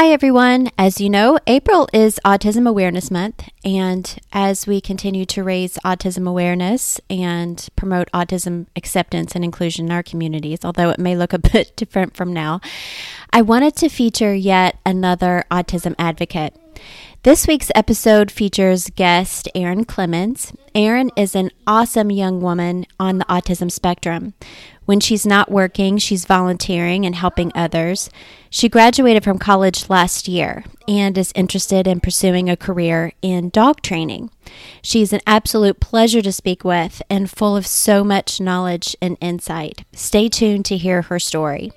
Hi, everyone. As you know, April is Autism Awareness Month. And as we continue to raise autism awareness and promote autism acceptance and inclusion in our communities, although it may look a bit different from now, I wanted to feature yet another autism advocate. This week's episode features guest Erin Clemens. Erin is an awesome young woman on the autism spectrum. When she's not working, she's volunteering and helping others. She graduated from college last year and is interested in pursuing a career in dog training. She's an absolute pleasure to speak with and full of so much knowledge and insight. Stay tuned to hear her story.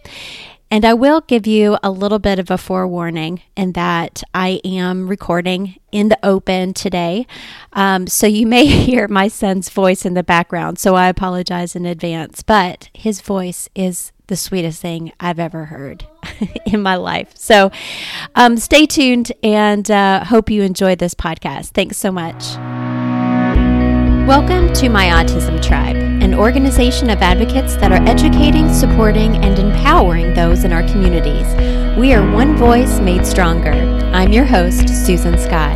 And I will give you a little bit of a forewarning in that I am recording in the open today. Um, so you may hear my son's voice in the background. So I apologize in advance. But his voice is the sweetest thing I've ever heard in my life. So um, stay tuned and uh, hope you enjoy this podcast. Thanks so much. Welcome to My Autism Tribe, an organization of advocates that are educating, supporting, and empowering those in our communities. We are one voice made stronger. I'm your host, Susan Scott.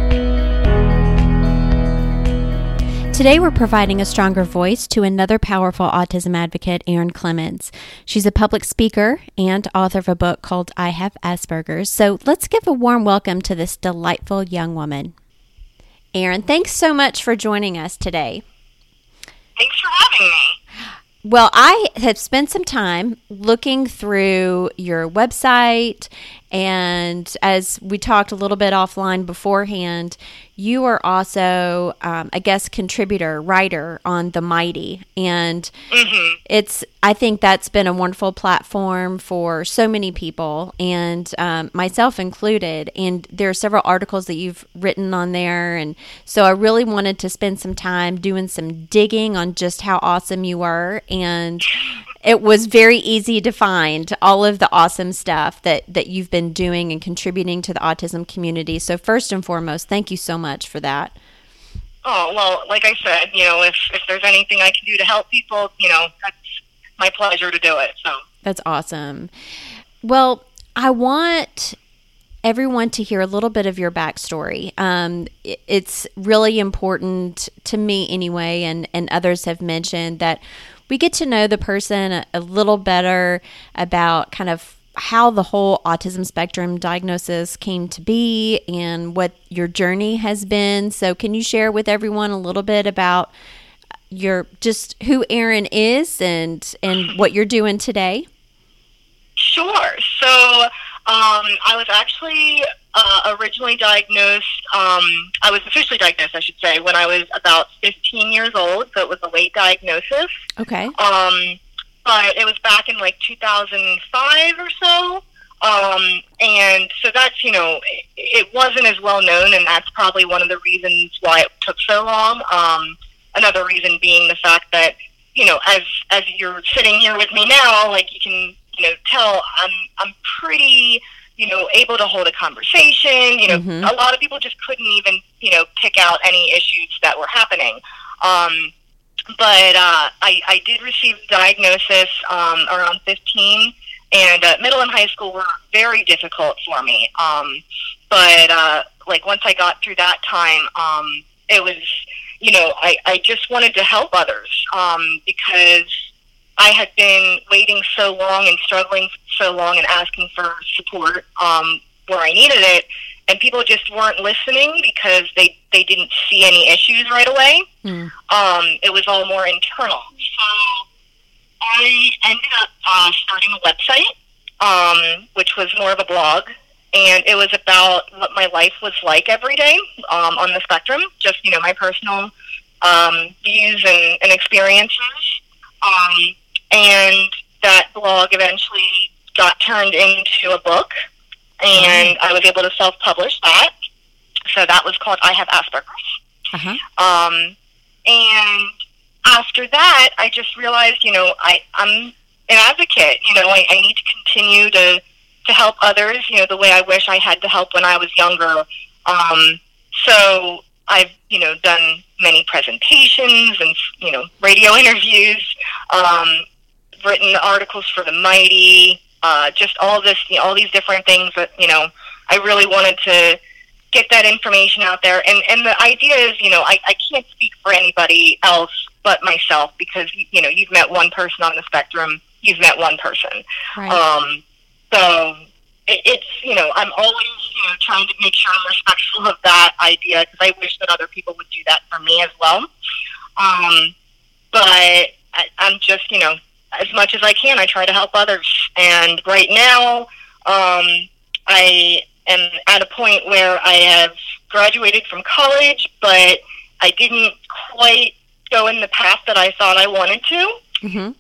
Today, we're providing a stronger voice to another powerful autism advocate, Erin Clemens. She's a public speaker and author of a book called I Have Asperger's. So let's give a warm welcome to this delightful young woman. Erin, thanks so much for joining us today. Thanks for having me. Well, I have spent some time looking through your website, and as we talked a little bit offline beforehand, you are also um, a guest contributor, writer on The Mighty. And mm-hmm. it's, I think that's been a wonderful platform for so many people, and um, myself included. And there are several articles that you've written on there. And so I really wanted to spend some time doing some digging on just how awesome you are. And it was very easy to find all of the awesome stuff that that you've been doing and contributing to the autism community. So first and foremost, thank you so much for that. Oh well, like I said, you know, if if there's anything I can do to help people, you know, that's my pleasure to do it. So that's awesome. Well, I want everyone to hear a little bit of your backstory. Um, it's really important to me, anyway, and and others have mentioned that we get to know the person a, little better about kind of how the whole autism spectrum diagnosis came to be and what your journey has been. So, can you share with everyone a little bit about your just who Erin is and and what you're doing today? Sure. So, um, I was actually uh, originally diagnosed, um, I was officially diagnosed, I should say, when I was about 15 years old. So it was a late diagnosis. Okay. Um, but it was back in like 2005 or so. Um, and so that's, you know, it, it wasn't as well known, and that's probably one of the reasons why it took so long. Um, another reason being the fact that, you know, as as you're sitting here with me now, like you can you know, tell I'm I'm pretty, you know, able to hold a conversation. You know, mm-hmm. a lot of people just couldn't even, you know, pick out any issues that were happening. Um, but uh, I, I did receive diagnosis um, around 15, and uh, middle and high school were very difficult for me. Um, but uh, like once I got through that time, um, it was, you know, I, I just wanted to help others um, because I had been waiting so long and struggling so long and asking for support um, where I needed it, and people just weren't listening because they they didn't see any issues right away. Mm. Um, it was all more internal. So I ended up uh, starting a website, um, which was more of a blog, and it was about what my life was like every day um, on the spectrum, just you know my personal um, views and, and experiences. Um, and that blog eventually got turned into a book, and I was able to self-publish that. So that was called "I Have Asperger's." Uh-huh. Um, and after that, I just realized, you know, I, I'm an advocate. You know, I, I need to continue to to help others. You know, the way I wish I had to help when I was younger. Um, so I've, you know, done many presentations and you know radio interviews. Um, written articles for the Mighty, uh, just all this, you know, all these different things that you know I really wanted to get that information out there. And and the idea is, you know, I, I can't speak for anybody else but myself because you know you've met one person on the spectrum, you've met one person. Right. Um, so it, it's you know I'm always you know trying to make sure I'm respectful of that idea because I wish that other people would do that for me as well. Um, but I, I'm just you know as much as I can, I try to help others. And right now, um, I am at a point where I have graduated from college, but I didn't quite go in the path that I thought I wanted to. hmm And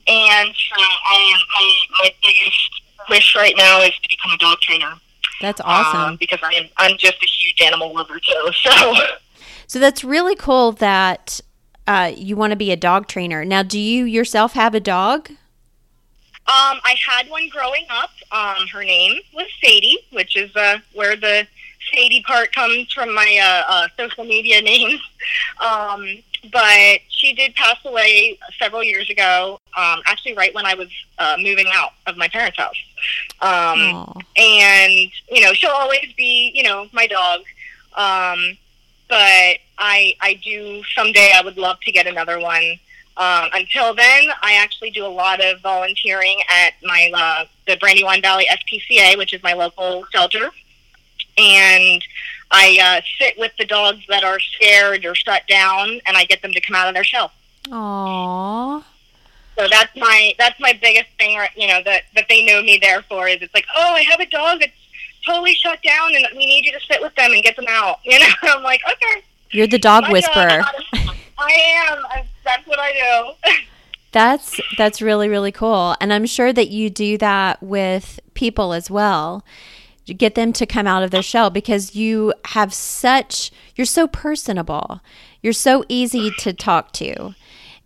so I am, my, my biggest wish right now is to become a dog trainer. That's um, awesome. because I'm, I'm just a huge animal lover too. So, so that's really cool that uh, you want to be a dog trainer. Now, do you yourself have a dog? Um, I had one growing up. Um, her name was Sadie, which is uh, where the Sadie part comes from my uh, uh, social media name. Um, but she did pass away several years ago, um, actually, right when I was uh, moving out of my parents' house. Um, and you know she'll always be you know my dog um but i i do someday i would love to get another one um until then i actually do a lot of volunteering at my uh the brandywine valley spca which is my local shelter and i uh sit with the dogs that are scared or shut down and i get them to come out of their shell Aw. so that's my that's my biggest thing, right, you know, that that they know me there for is it's like, oh, I have a dog that's totally shut down, and we need you to sit with them and get them out. You know, I'm like, okay, You're the dog whisperer. I am. I, that's what I do. That's that's really really cool, and I'm sure that you do that with people as well. You get them to come out of their shell because you have such you're so personable. You're so easy to talk to.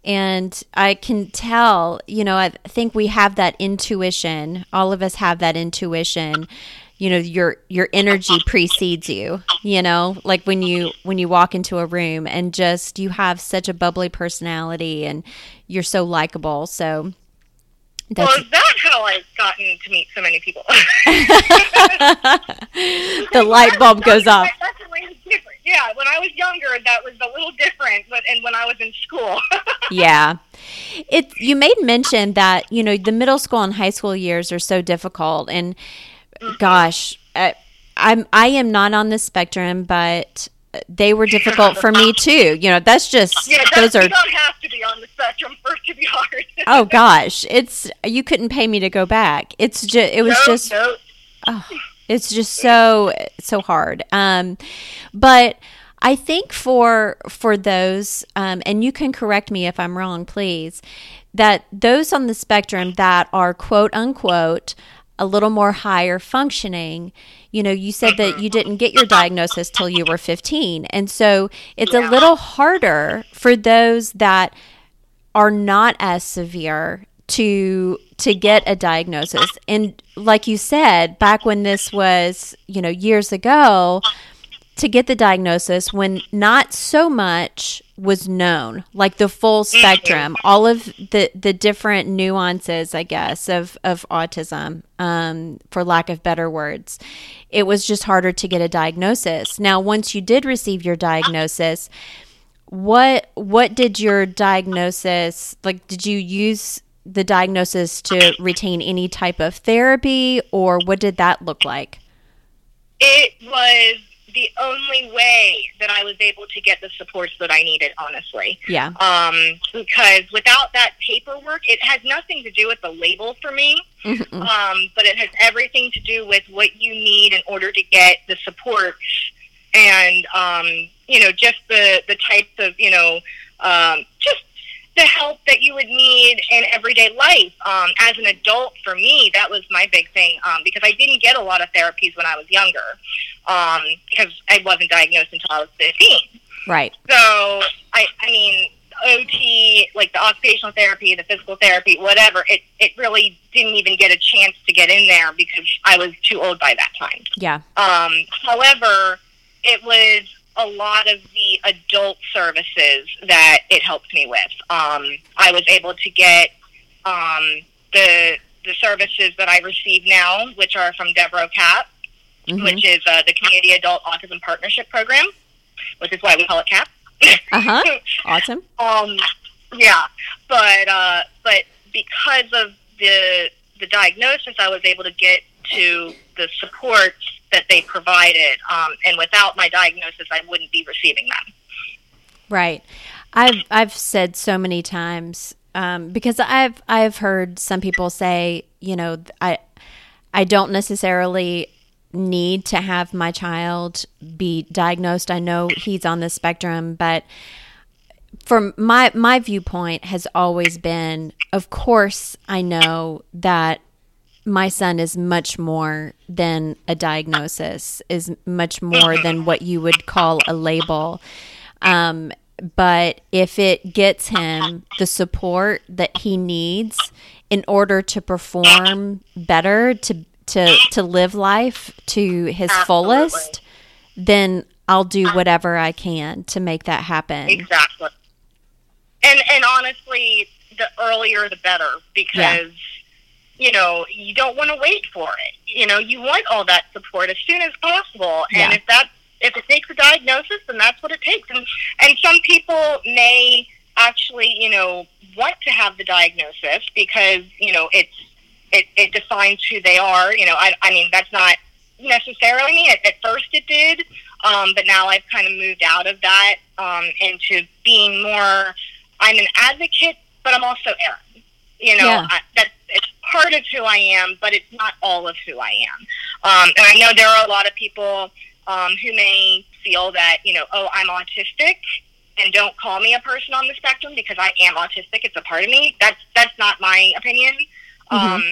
And I can tell, you know, I think we have that intuition. All of us have that intuition. You know, your your energy precedes you, you know, like when you when you walk into a room and just you have such a bubbly personality and you're so likable. So well, that's is that how I've gotten to meet so many people? the light bulb goes off. That's a way different. Yeah, when I was younger, that was a little different. But and when I was in school, yeah. It you made mention that, you know, the middle school and high school years are so difficult and gosh, I'm I am not on the spectrum, but they were difficult for me too. You know, that's just yeah, that's, those are you don't have to be on the spectrum for it to be hard. Oh gosh, it's you couldn't pay me to go back. It's just it was no, just no. oh, it's just so so hard um but i think for for those um and you can correct me if i'm wrong please that those on the spectrum that are quote unquote a little more higher functioning. You know you said that you didn't get your diagnosis till you were 15 and so it's a little harder for those that are not as severe to to get a diagnosis. And like you said back when this was you know years ago to get the diagnosis when not so much was known like the full spectrum all of the the different nuances i guess of of autism um, for lack of better words. It was just harder to get a diagnosis. Now once you did receive your diagnosis what what did your diagnosis like did you use the diagnosis to retain any type of therapy or what did that look like? It was the only way that I was able to get the supports that I needed, honestly. yeah Um, because without that paperwork, it has nothing to do with the label for me, Mhm. um, but it has everything to do with what you need in order to get the support and, um, you know, just the, the types of, you know, um, the help that you would need in everyday life. Um, as an adult, for me, that was my big thing um, because I didn't get a lot of therapies when I was younger um, because I wasn't diagnosed until I was 15. right So, I, I mean, OT, like the occupational therapy, the physical therapy, whatever, it, it really didn't even get a chance to get in there because I was too old by that time. yeah Um, however, it was a lot of the adult services that it helped me with. Um, I was able to get um, the the services that I receive now, which are from Delaware CAP, mm-hmm. which is uh, the Community Adult Autism Partnership Program, which is why we call it CAP. uh huh. Awesome. um, yeah, but uh, but because of the the diagnosis, I was able to get to the supports that they provided, um, and without my diagnosis, I wouldn't be receiving them. Right. I've I've said so many times um, because I've I've heard some people say, you know, I I don't necessarily need to have my child be diagnosed. I know he's on the spectrum, but from my my viewpoint has always been, of course, I know that my son is much more than a diagnosis, is much more than what you would call a label. Um, but if it gets him the support that he needs in order to perform better, to to to live life to his Absolutely. fullest, then I'll do whatever I can to make that happen. Exactly. And and honestly, the earlier the better because yeah. You know, you don't want to wait for it. You know, you want all that support as soon as possible. And if that if it takes a diagnosis, then that's what it takes. And and some people may actually, you know, want to have the diagnosis because, you know, it's it, it defines who they are. You know, I, I mean, that's not necessarily me. At, at first it did, um, but now I've kind of moved out of that um, into being more, I'm an advocate, but I'm also Erin. You know, yeah. I, that's part of who I am, but it's not all of who I am. Um, and I know there are a lot of people um, who may feel that, you know, oh, I'm autistic and don't call me a person on the spectrum because I am autistic. It's a part of me. That's that's not my opinion. Mm-hmm. Um,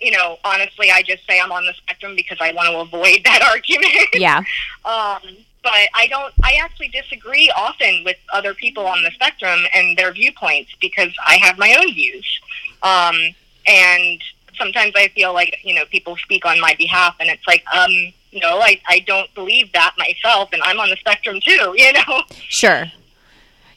you know, honestly, I just say I'm on the spectrum because I want to avoid that argument. Yeah. um, but I don't. I actually disagree often with other people on the spectrum and their viewpoints because I have my own views. Um, and sometimes I feel like you know people speak on my behalf, and it's like, um, no, I I don't believe that myself, and I'm on the spectrum too. You know. Sure.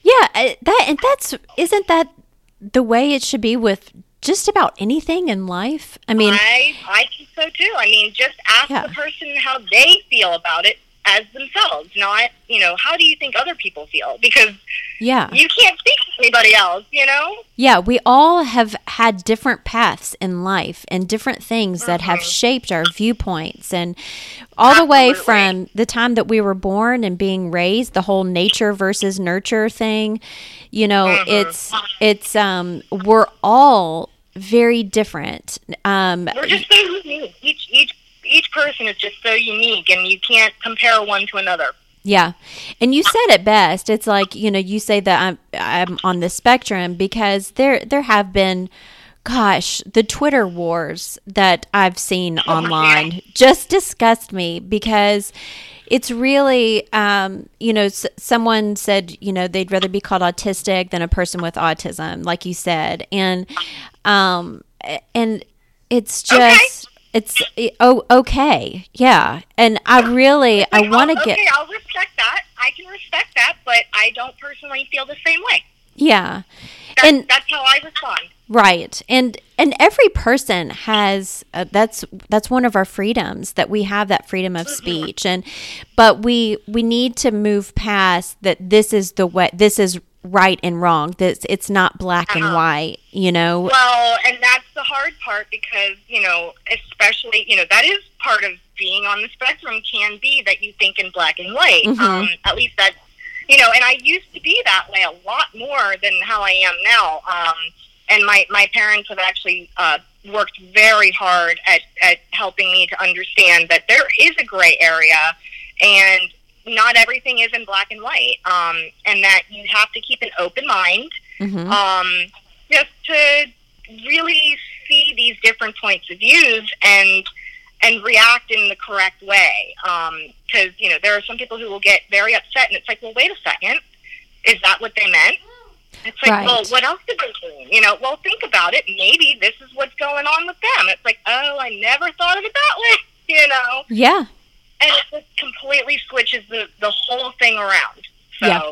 Yeah, that and that's isn't that the way it should be with just about anything in life. I mean, I I think so too. I mean, just ask yeah. the person how they feel about it as themselves, not you know how do you think other people feel because yeah you can't speak to anybody else, you know. Yeah, we all have had different paths in life and different things that have mm-hmm. shaped our viewpoints and all Absolutely. the way from the time that we were born and being raised, the whole nature versus nurture thing. You know, mm-hmm. it's it's um we're all very different. Um, we're just so unique. Each each each person is just so unique, and you can't compare one to another. Yeah. And you said it best. It's like, you know, you say that I'm I'm on the spectrum because there there have been gosh, the Twitter wars that I've seen oh online just disgust me because it's really, um, you know, s- someone said, you know, they'd rather be called autistic than a person with autism, like you said, and um, and it's just. It's oh okay, yeah, and I really I want to oh, get. Okay, I'll respect that. I can respect that, but I don't personally feel the same way. Yeah, that's, and that's how I respond. Right. And and every person has uh, that's that's one of our freedoms that we have that freedom of mm-hmm. speech and but we we need to move past that this is the way this is right and wrong that it's not black uh-huh. and white you know well and that's the hard part because you know especially you know that is part of being on the spectrum can be that you think in black and white mm-hmm. um, at least that's you know and i used to be that way a lot more than how i am now um, and my my parents have actually uh, worked very hard at at helping me to understand that there is a gray area, and not everything is in black and white, um, and that you have to keep an open mind, mm-hmm. um, just to really see these different points of views and and react in the correct way. Because um, you know there are some people who will get very upset, and it's like, well, wait a second, is that what they meant? It's like, right. well, what else did they mean? You know, well, think about it. Maybe this is what's going on with them. It's like, oh, I never thought of it that way. You know? Yeah. And it just completely switches the the whole thing around. So. Yeah.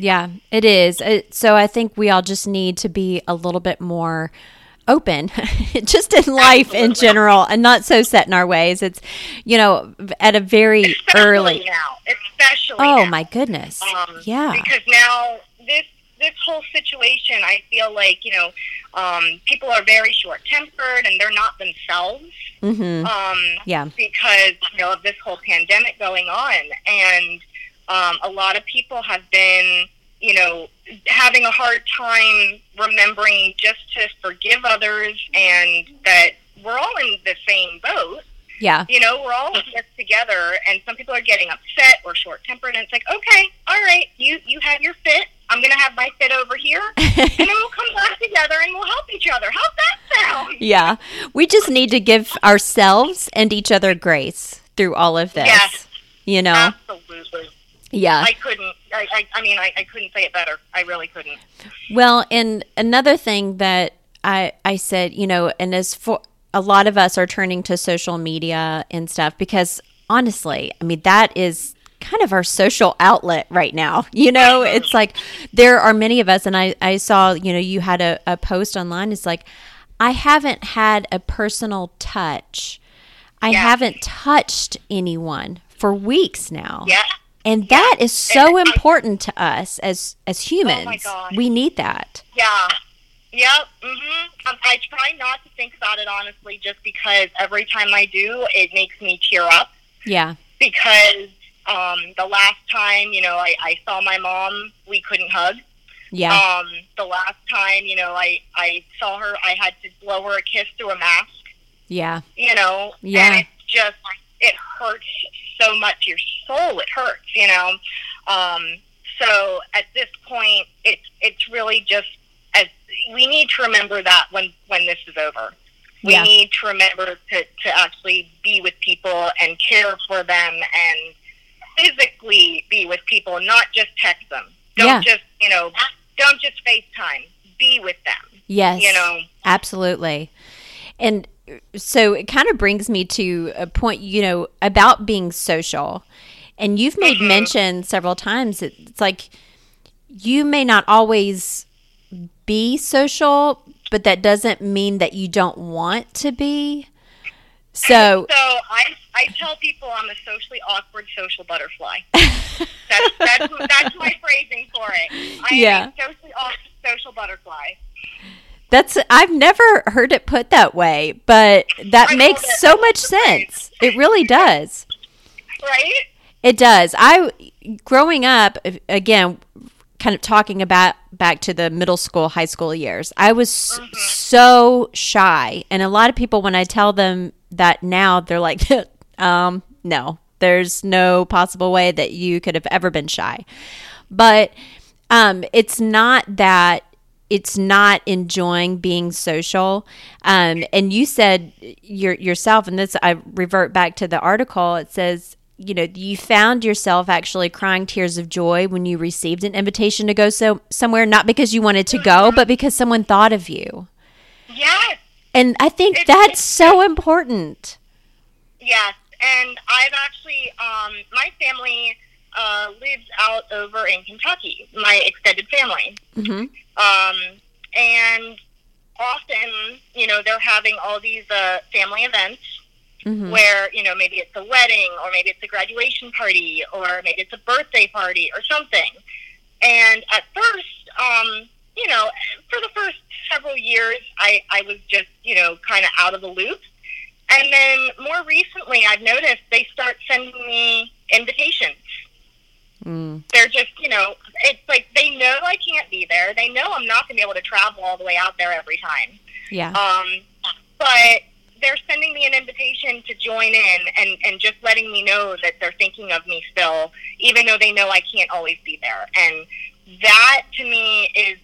Yeah, it is. It, so I think we all just need to be a little bit more open just in life Absolutely. in general and not so set in our ways it's you know at a very especially early now especially oh now. my goodness um, yeah because now this whole situation i feel like you know um, people are very short tempered and they're not themselves mm-hmm. um, yeah because you know of this whole pandemic going on and um, a lot of people have been you know, having a hard time remembering just to forgive others and that we're all in the same boat. Yeah. You know, we're all in this together and some people are getting upset or short tempered and it's like, okay, all right, you you have your fit. I'm gonna have my fit over here and then we'll come back together and we'll help each other. How's that sound? Yeah. We just need to give ourselves and each other grace through all of this. Yes. You know? Absolutely. Yeah. I couldn't. I, I, I mean, I, I couldn't say it better. I really couldn't. Well, and another thing that I, I said, you know, and as for a lot of us are turning to social media and stuff because honestly, I mean, that is kind of our social outlet right now. You know, it's like there are many of us, and I, I saw, you know, you had a, a post online. It's like, I haven't had a personal touch. I yeah. haven't touched anyone for weeks now. Yeah. And that is so important to us as as humans. Oh we need that. Yeah. Yep. Um, I try not to think about it honestly, just because every time I do, it makes me tear up. Yeah. Because um, the last time, you know, I, I saw my mom, we couldn't hug. Yeah. Um, the last time, you know, I I saw her, I had to blow her a kiss through a mask. Yeah. You know. Yeah. And it's just it hurts so much your soul it hurts you know um, so at this point it's it's really just as we need to remember that when when this is over we yeah. need to remember to, to actually be with people and care for them and physically be with people not just text them don't yeah. just you know don't just facetime be with them yes you know absolutely and so it kind of brings me to a point, you know, about being social. And you've made mm-hmm. mention several times it's like you may not always be social, but that doesn't mean that you don't want to be. So, so I, I tell people I'm a socially awkward social butterfly. that's, that's, that's my phrasing for it. I yeah. am a socially awkward social butterfly. That's I've never heard it put that way, but that I makes so much sense. It really does. Right? It does. I growing up again kind of talking about back to the middle school, high school years. I was mm-hmm. so shy, and a lot of people when I tell them that now, they're like, um, no. There's no possible way that you could have ever been shy. But um, it's not that it's not enjoying being social. Um, and you said your, yourself, and this I revert back to the article. It says, you know, you found yourself actually crying tears of joy when you received an invitation to go so somewhere, not because you wanted to go, but because someone thought of you. Yes. And I think it's, that's it's, so important. Yes, and I've actually, um, my family uh, lives out over in Kentucky, my extended family. Mm-hmm. Um, and often, you know, they're having all these uh, family events mm-hmm. where, you know, maybe it's a wedding or maybe it's a graduation party or maybe it's a birthday party or something. And at first, um, you know, for the first several years, I, I was just, you know, kind of out of the loop. And then more recently, I've noticed they start sending me invitations Mm. They're just, you know, it's like they know I can't be there. They know I'm not going to be able to travel all the way out there every time. Yeah. Um, but they're sending me an invitation to join in and, and just letting me know that they're thinking of me still, even though they know I can't always be there. And that to me is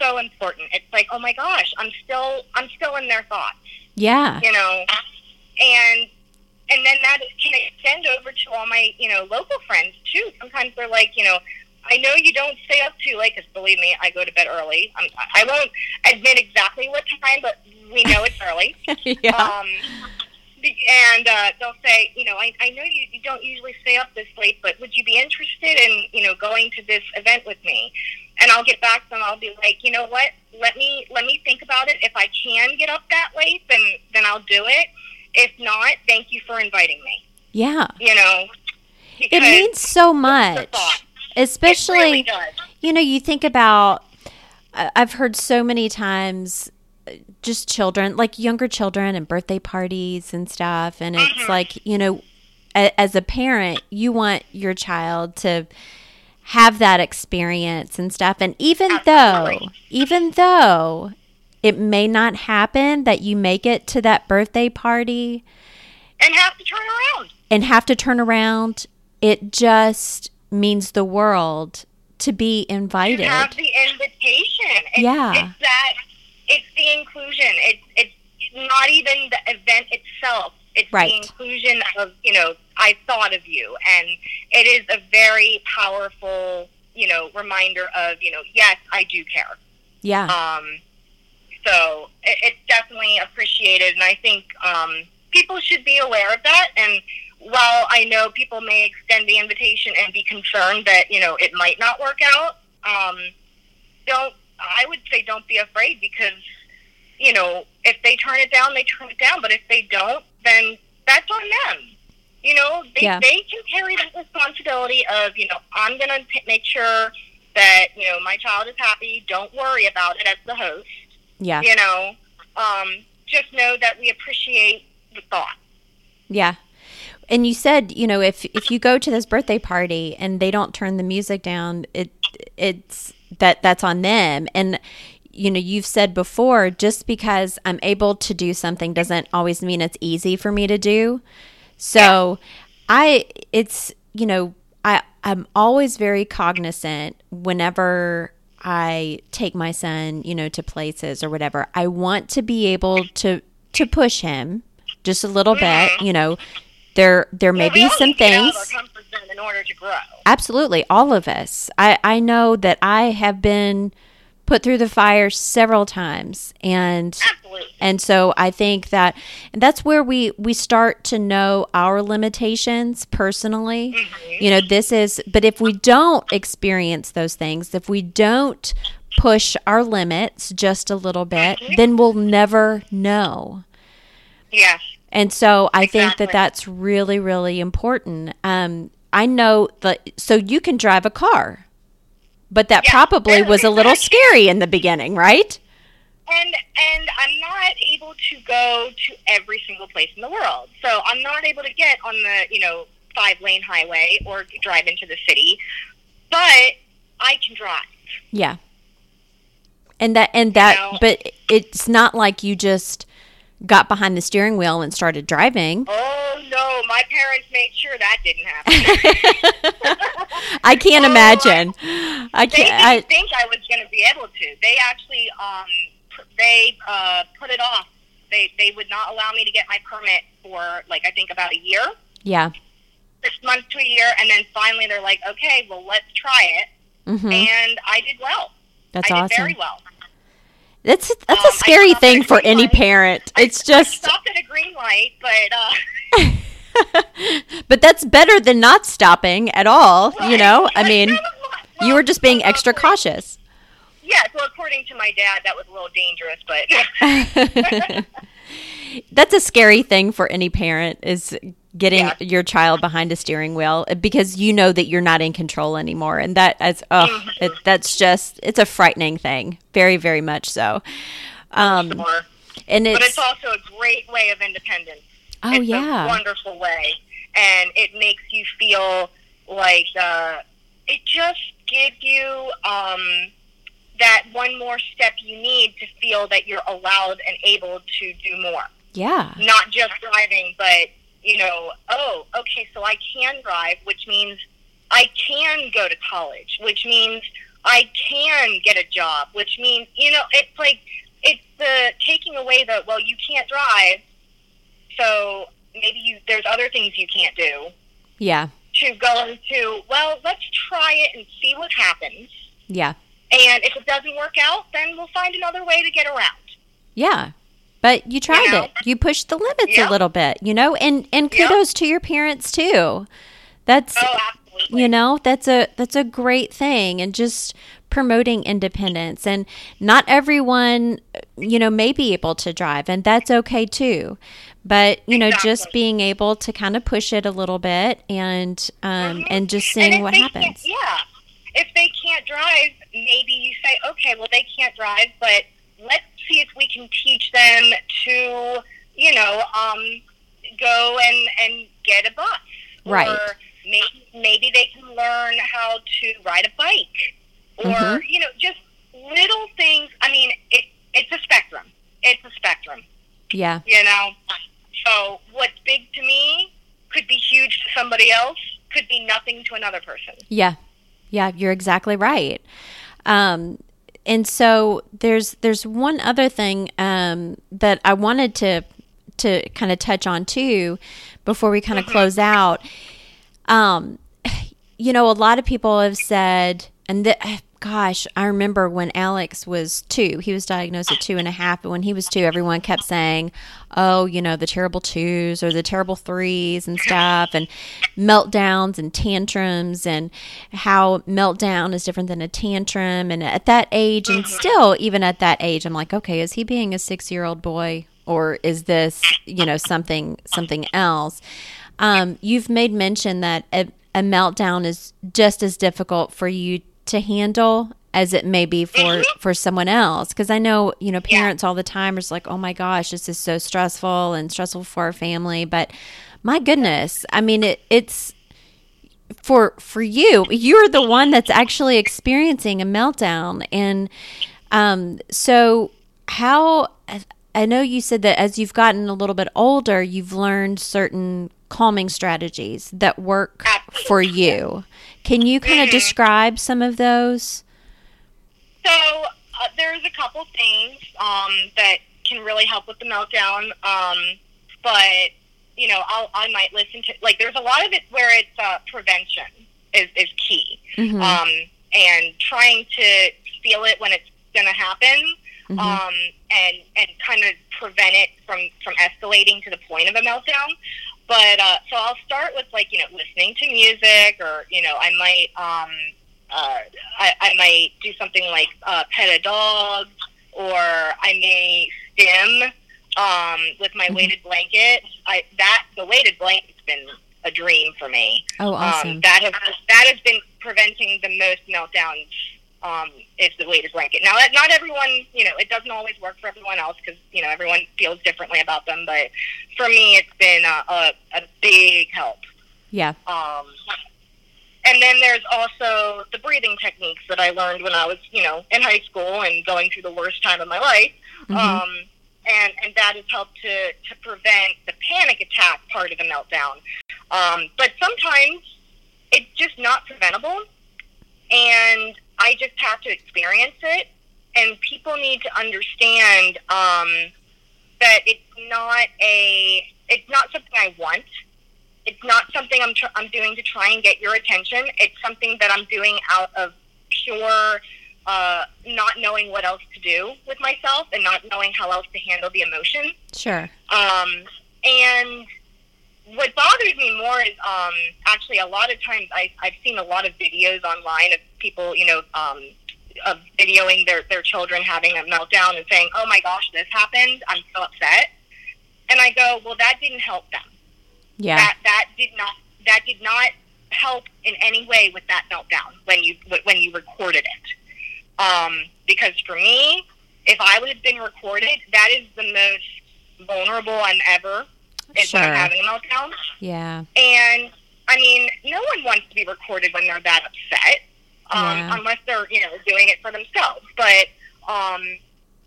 so important. It's like, oh my gosh, I'm still, I'm still in their thoughts. Yeah. You know, and and then that can extend over to all my you know local friends too. Sometimes they're like, you know, I know you don't stay up too late because believe me, I go to bed early. I'm, I won't admit exactly what time, but we know it's early. yeah. Um, and uh, they'll say, you know, I, I know you, you don't usually stay up this late, but would you be interested in, you know, going to this event with me? And I'll get back to them. I'll be like, you know what? Let me let me think about it. If I can get up that late, then then I'll do it. If not, thank you for inviting me. Yeah. You know, It means so much. Especially really you know, you think about, I've heard so many times just children, like younger children and birthday parties and stuff. And it's mm-hmm. like, you know, a, as a parent, you want your child to have that experience and stuff. And even though, even though it may not happen that you make it to that birthday party and have to turn around. and have to turn around, it just means the world to be invited. You have the invitation. It's, Yeah. It's that. It's the inclusion. It's it's not even the event itself. It's Right. the inclusion of you know I thought of you, and it is a very powerful you know reminder of you know yes I do care. yeah. Um, so it, it's definitely appreciated, and I think um, people should be aware of that. And while I know people may extend the invitation and be concerned that you know it might not work out, um, don't. I would say don't be afraid because you know if they turn it down, they turn it down. But if they don't, then that's on them. You know, they, Yeah. they can carry that responsibility of you know I'm going to make sure that you know my child is happy. Don't worry about it as the host yeah. you know, um, just know that we appreciate the thought. Yeah. And you said, you know, if if you go to this birthday party and they don't turn the music down, it it's that that's on them. And you know, you've said before, just because I'm able to do something doesn't always mean it's easy for me to do. So, I it's, you know, I I'm always very cognizant whenever I take my son, you know, to places or whatever. I want to be able to to push him just a little bit, you know. There there may Well, be some need to get out of things. In order to grow. Absolutely, all of us. I I know that I have been put through the fire several times and Absolutely. and so I think that and that's where we we start to know our limitations personally. You know, this is but if we don't experience those things, if we don't push our limits just a little bit, then we'll never know. Yes. And so I think that that's really, really important. Um, I know that, so you can drive a car, but that Yeah. probably was a little scary in the beginning, right? And and I'm not able to go to every single place in the world. So I'm not able to get on the, you know, five lane highway or drive into the city. But I can drive. Yeah. And that, and that, know? but it's not like you just got behind the steering wheel and started driving. Oh no, my parents made sure that didn't happen. I can't Oh, imagine. I can't, They didn't I, think I was going to be able to. They actually, um, they uh, put it off. They they would not allow me to get my permit for like I think about a year, yeah. six months to a year, and then finally they're like, okay, well let's try it, hmm and I did well. That's I did awesome. very well. That's, that's Um, a I scary thing for any light. parent. It's I just, stopped at a green light, but uh, but that's better than not stopping at all. You know, I mean, Well, you were just being well, extra cautious. Yeah, well, according to my dad, that was a little dangerous, but that's a scary thing for any parent is getting Yeah. your child behind a steering wheel because you know that you're not in control anymore and that as oh Mm-hmm. it, that's just it's a frightening thing very very much so um Sure. and but it's, it's also a great way of independence. oh it's yeah a wonderful way, and it makes you feel like uh, it just gives you um, that one more step you need to feel that you're allowed and able to do more. yeah Not just driving, but you know, oh, okay, so I can drive, which means I can go to college, which means I can get a job, which means you know, it's like it's the taking away the well, you can't drive, so maybe you there's other things you can't do. Yeah. To go into well let's try it and see what happens. Yeah. And if it doesn't work out then we'll find another way to get around. Yeah but you tried You know? it. You pushed the limits a little bit, you know, and and kudos to your parents too. That's Oh, you know that's a that's a great thing and just promoting independence and not everyone you know may be able to drive and that's okay too but you know just being able to kind of push it a little bit and um Mhm. and just seeing if what happens Yeah. If they can't drive, maybe you say, okay, well, they can't drive, but let's see if we can teach them to, you know, um, go and, and get a bus. Right. Or maybe, maybe they can learn how to ride a bike. Or, Mhm. you know, just little things. I mean, it, it's a spectrum. It's a spectrum yeah you know. So what's big to me could be huge to somebody else, could be nothing to another person. Yeah, yeah, you're exactly right. Um, and so there's there's one other thing um, that I wanted to to kind of touch on too before we kind of close out. Um, you know, a lot of people have said, and th- gosh, I remember when Alex was two, he was diagnosed at two and a half, but when he was two, everyone kept saying, oh, you know, the terrible twos or the terrible threes and stuff, and meltdowns and tantrums, and how meltdown is different than a tantrum. And at that age, and still, even at that age, I'm like, okay, is he being a six year old boy? Or is this, you know, something something else? Um, you've made mention that a, a meltdown is just as difficult for you to handle as it may be for for someone else. Because i know you know parents all the time are just like oh my gosh this is so stressful and stressful for our family. But my goodness i mean it, it's for for you. You're the one that's actually experiencing a meltdown. And um so how i know you said that as you've gotten a little bit older you've learned certain calming strategies that work for you can you kind of Mhm. describe some of those So uh, there's a couple things um, that can really help with the meltdown, um, but you know, I'll, I might listen to like there's a lot of it where it's uh, prevention is, is key, Mhm. um, and trying to feel it when it's going to happen, Mhm. um, and and kind of prevent it from from escalating to the point of a meltdown. But uh, so I'll start with like you know listening to music, or you know I might um, uh, I, I might do something like uh, pet a dog, or I may stim um, with my Mhm. weighted blanket. I that the weighted blanket's been a dream for me. oh awesome Um, that has that has been preventing the most meltdowns. Um, is the weighted blanket. Now, that- not everyone, you know, it doesn't always work for everyone else because you know everyone feels differently about them. But for me, it's been a, a, a big help. yeah Um, and then there's also the breathing techniques that I learned when I was, you know, in high school and going through the worst time of my life. Mhm. Um, and, and that has helped to, to prevent the panic attack part of the meltdown. Um, but sometimes it's just not preventable. And I just have to experience it. And people need to understand um, that it's not a, it's not something I want it's not something I'm, tr- I'm doing to try and get your attention. It's something that I'm doing out of pure uh, not knowing what else to do with myself and not knowing how else to handle the emotion. sure Um, and what bothers me more is um, actually a lot of times I, I've seen a lot of videos online of people, you know, um, of videoing their, their children having a meltdown and saying, oh my gosh, this happened. I'm so upset. And I go, well, that didn't help them yeah that that did not that did not help in any way with that meltdown when you when you recorded it. Um, because for me, if I would have been recorded, that is the most vulnerable I'm ever. Is when Sure. I'm having a meltdown, yeah and I mean, no one wants to be recorded when they're that upset, um, Yeah. unless they're you know doing it for themselves. But um,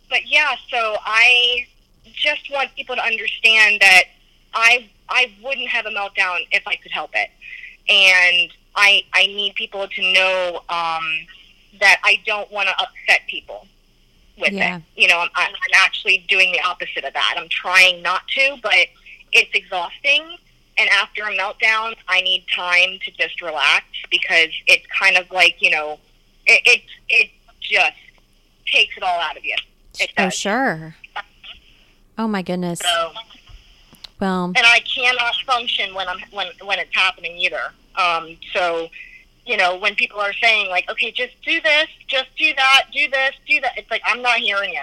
but yeah, so I just want people to understand that I I wouldn't have a meltdown if I could help it, and I I need people to know um, that I don't want to upset people with Yeah. it. You know, I'm, I'm actually doing the opposite of that. I'm trying not to, but it's exhausting. And after a meltdown, I need time to just relax because it's kind of like you know, it it, it just takes it all out of you. It oh does. sure Oh my goodness. So, Well, and I cannot function when I'm when when it's happening either. Um, so, you know, when people are saying like, okay, just do this, just do that, do this, do that, it's like I'm not hearing you.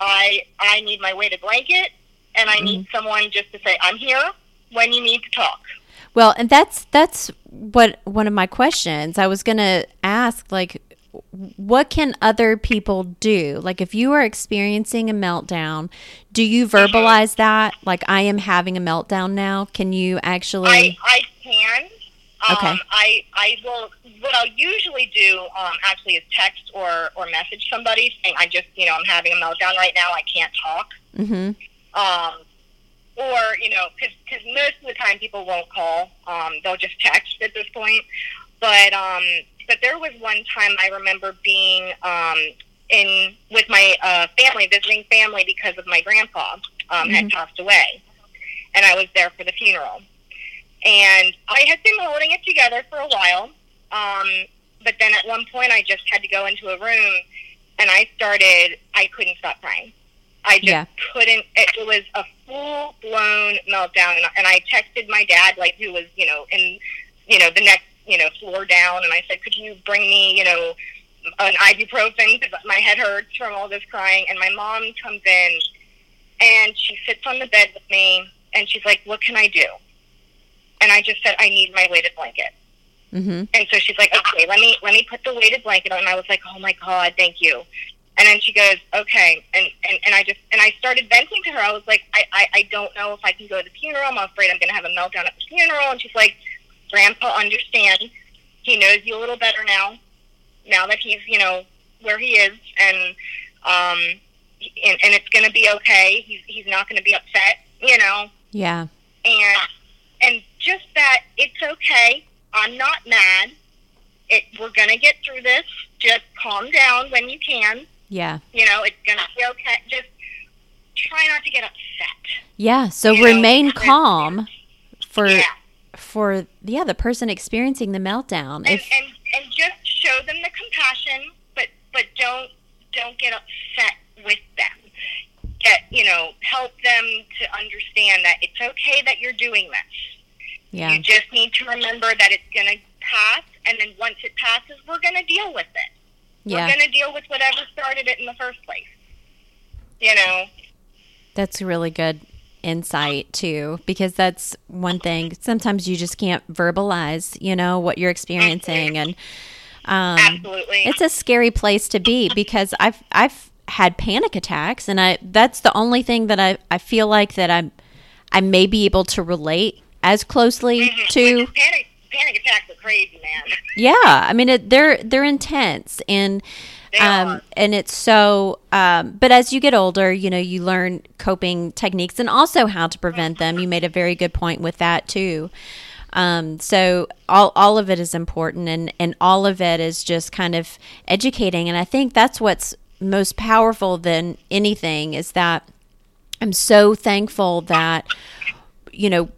I I need my weighted blanket, and I need someone just to say I'm here when you need to talk. Well, and that's that's what one of my questions. I was going to ask like what can other people do? Like if you are experiencing a meltdown, do you verbalize that like I am having a meltdown now? Can you actually I I can. Um, Okay. I I will. What I'll usually do, um, actually, is text or or message somebody saying I just you know I'm having a meltdown right now. I can't talk. Mhm. Um, or you know, because most of the time people won't call; um, they'll just text at this point. But um, but there was one time I remember being um, in with my uh, family, visiting family because of my grandpa um, had passed away, and I was there for the funeral. And I had been holding it together for a while, um, but then at one point I just had to go into a room, and I started. I couldn't stop crying. I just Yeah. couldn't. It, it was a full blown meltdown, and, and I texted my dad, like who was, you know, in, you know, the next, you know, floor down, and I said, "Could you bring me, you know, an ibuprofen because my head hurts from all this crying?" And my mom comes in, and she sits on the bed with me, and she's like, "What can I do?" And I just said, "I need my weighted blanket." Mhm. And so she's like, okay, let me let me put the weighted blanket on. And I was like, oh my god, thank you. And then she goes, okay. And, and, and I just and I started venting to her. I was like, I, I, I don't know if I can go to the funeral. I'm afraid I'm going to have a meltdown at the funeral. And she's like, Grandpa understands. He knows you a little better now. Now that he's you know where he is, and um, and, and it's going to be okay. He's he's not going to be upset. You know Yeah. and and just that it's okay. I'm not mad. It we're gonna get through this. Just calm down when you can. Yeah. You know, it's gonna be okay. Just try not to get upset. Yeah, so You remain because- calm for Yeah. for yeah, the person experiencing the meltdown. And, If and and just show them the compassion, but but don't don't get upset with them. Get you know, help them to understand that it's okay that you're doing this. yeah. You just need to remember that it's going to pass, and then once it passes, we're going to deal with it. Yeah. We're going to deal with whatever started it in the first place. You know, That's really good insight too because that's one thing sometimes you just can't verbalize, you know, what you're experiencing and um absolutely. it's a scary place to be because I've I've had panic attacks and I that's the only thing that I I feel like that I'm I may be able to relate as closely to panic panic attacks are crazy, man. yeah i mean it, they're they're intense and They um are. and it's so um but as you get older you know you learn coping techniques and also how to prevent them you made a very good point with that too um so all all of it is important and and all of it is just kind of educating and i think that's what's most powerful than anything is that i'm so thankful that you know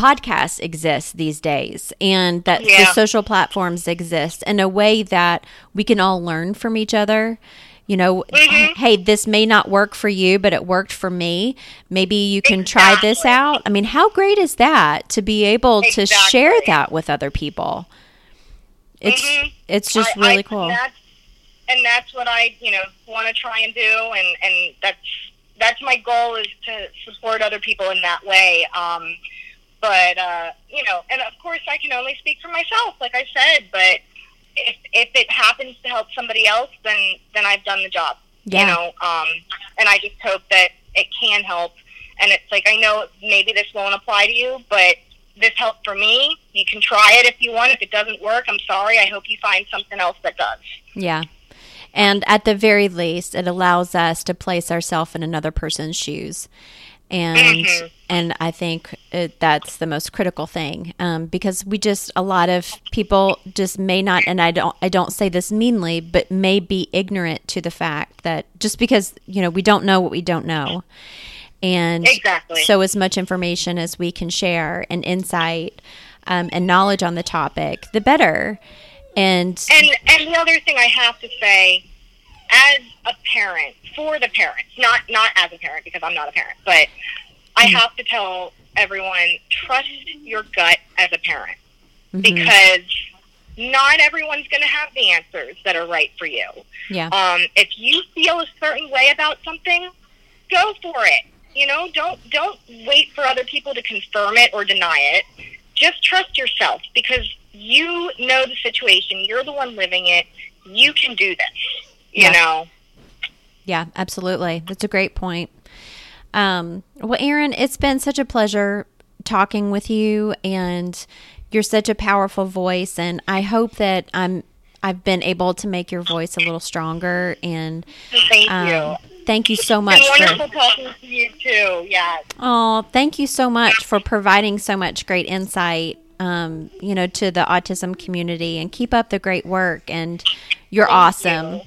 podcasts exist these days and that the social platforms exist in a way that we can all learn from each other. You know Mm-hmm. hey this may not work for you but it worked for me. Maybe you can try this out. I mean how great is that to be able to share that with other people? It's Mhm. it's just I- really I- cool. And that's, and that's what I, you know, want to try and do, and and that's that's my goal is to support other people in that way. Um, but uh, you know, and of course, I can only speak for myself, like I said. But if if it happens to help somebody else, then then I've done the job. Yeah. You know, um, and I just hope that it can help. And it's like I know maybe this won't apply to you, but this helped for me. You can try it if you want. If it doesn't work, I'm sorry. I hope you find something else that does. Yeah. And at the very least, it allows us to place ourselves in another person's shoes. And Mhm. and I think it, that's the most critical thing um, because we just a lot of people just may not and I don't I don't say this meanly but may be ignorant to the fact that just because you know we don't know what we don't know and Exactly. so as much information as we can share and insight um, and knowledge on the topic the better and And and the other thing I have to say, as a parent, for the parents, not not as a parent because I'm not a parent, but I Mhm. have to tell everyone trust your gut as a parent Mhm. because not everyone's going to have the answers that are right for you. yeah. Um, if you feel a certain way about something, go for it. You know, don't don't wait for other people to confirm it or deny it. Just trust yourself because you know the situation. You're the one living it. You can do this. You Yeah. know. Yeah, absolutely. That's a great point. Um, well, Erin, it's been such a pleasure talking with you, and you're such a powerful voice. And I hope that I'm I've been able to make your voice a little stronger. And Thank um, you. thank you so It's much been for wonderful talking to you too. Yes. oh, thank you so much for providing so much great insight. Um, you know, to the autism community, and keep up the great work. And you're awesome.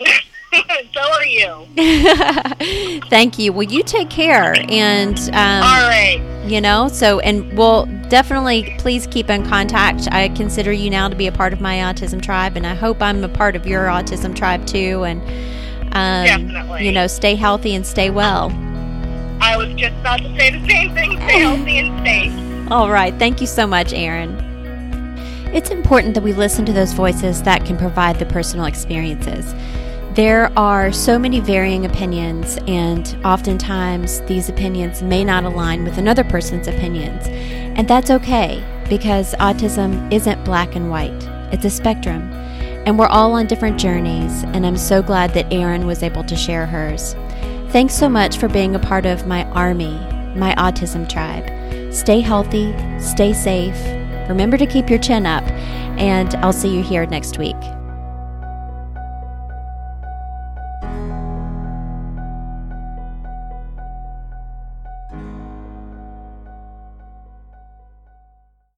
so are you. Thank you. Well, you take care, and um, All right. you know so and we'll definitely please keep in contact i consider you now to be a part of my autism tribe and i hope i'm a part of your autism tribe too and um, Definitely. you know stay healthy and stay well I was just about to say the same thing. Stay healthy and safe. all right thank you so much Erin it's important that we listen to those voices that can provide the personal experiences there are so many varying opinions, and oftentimes these opinions may not align with another person's opinions. And that's okay because autism isn't black and white, it's a spectrum. And we're all on different journeys, and I'm so glad that Erin was able to share hers. Thanks so much for being a part of my army, my autism tribe. Stay healthy, stay safe, remember to keep your chin up, and I'll see you here next week.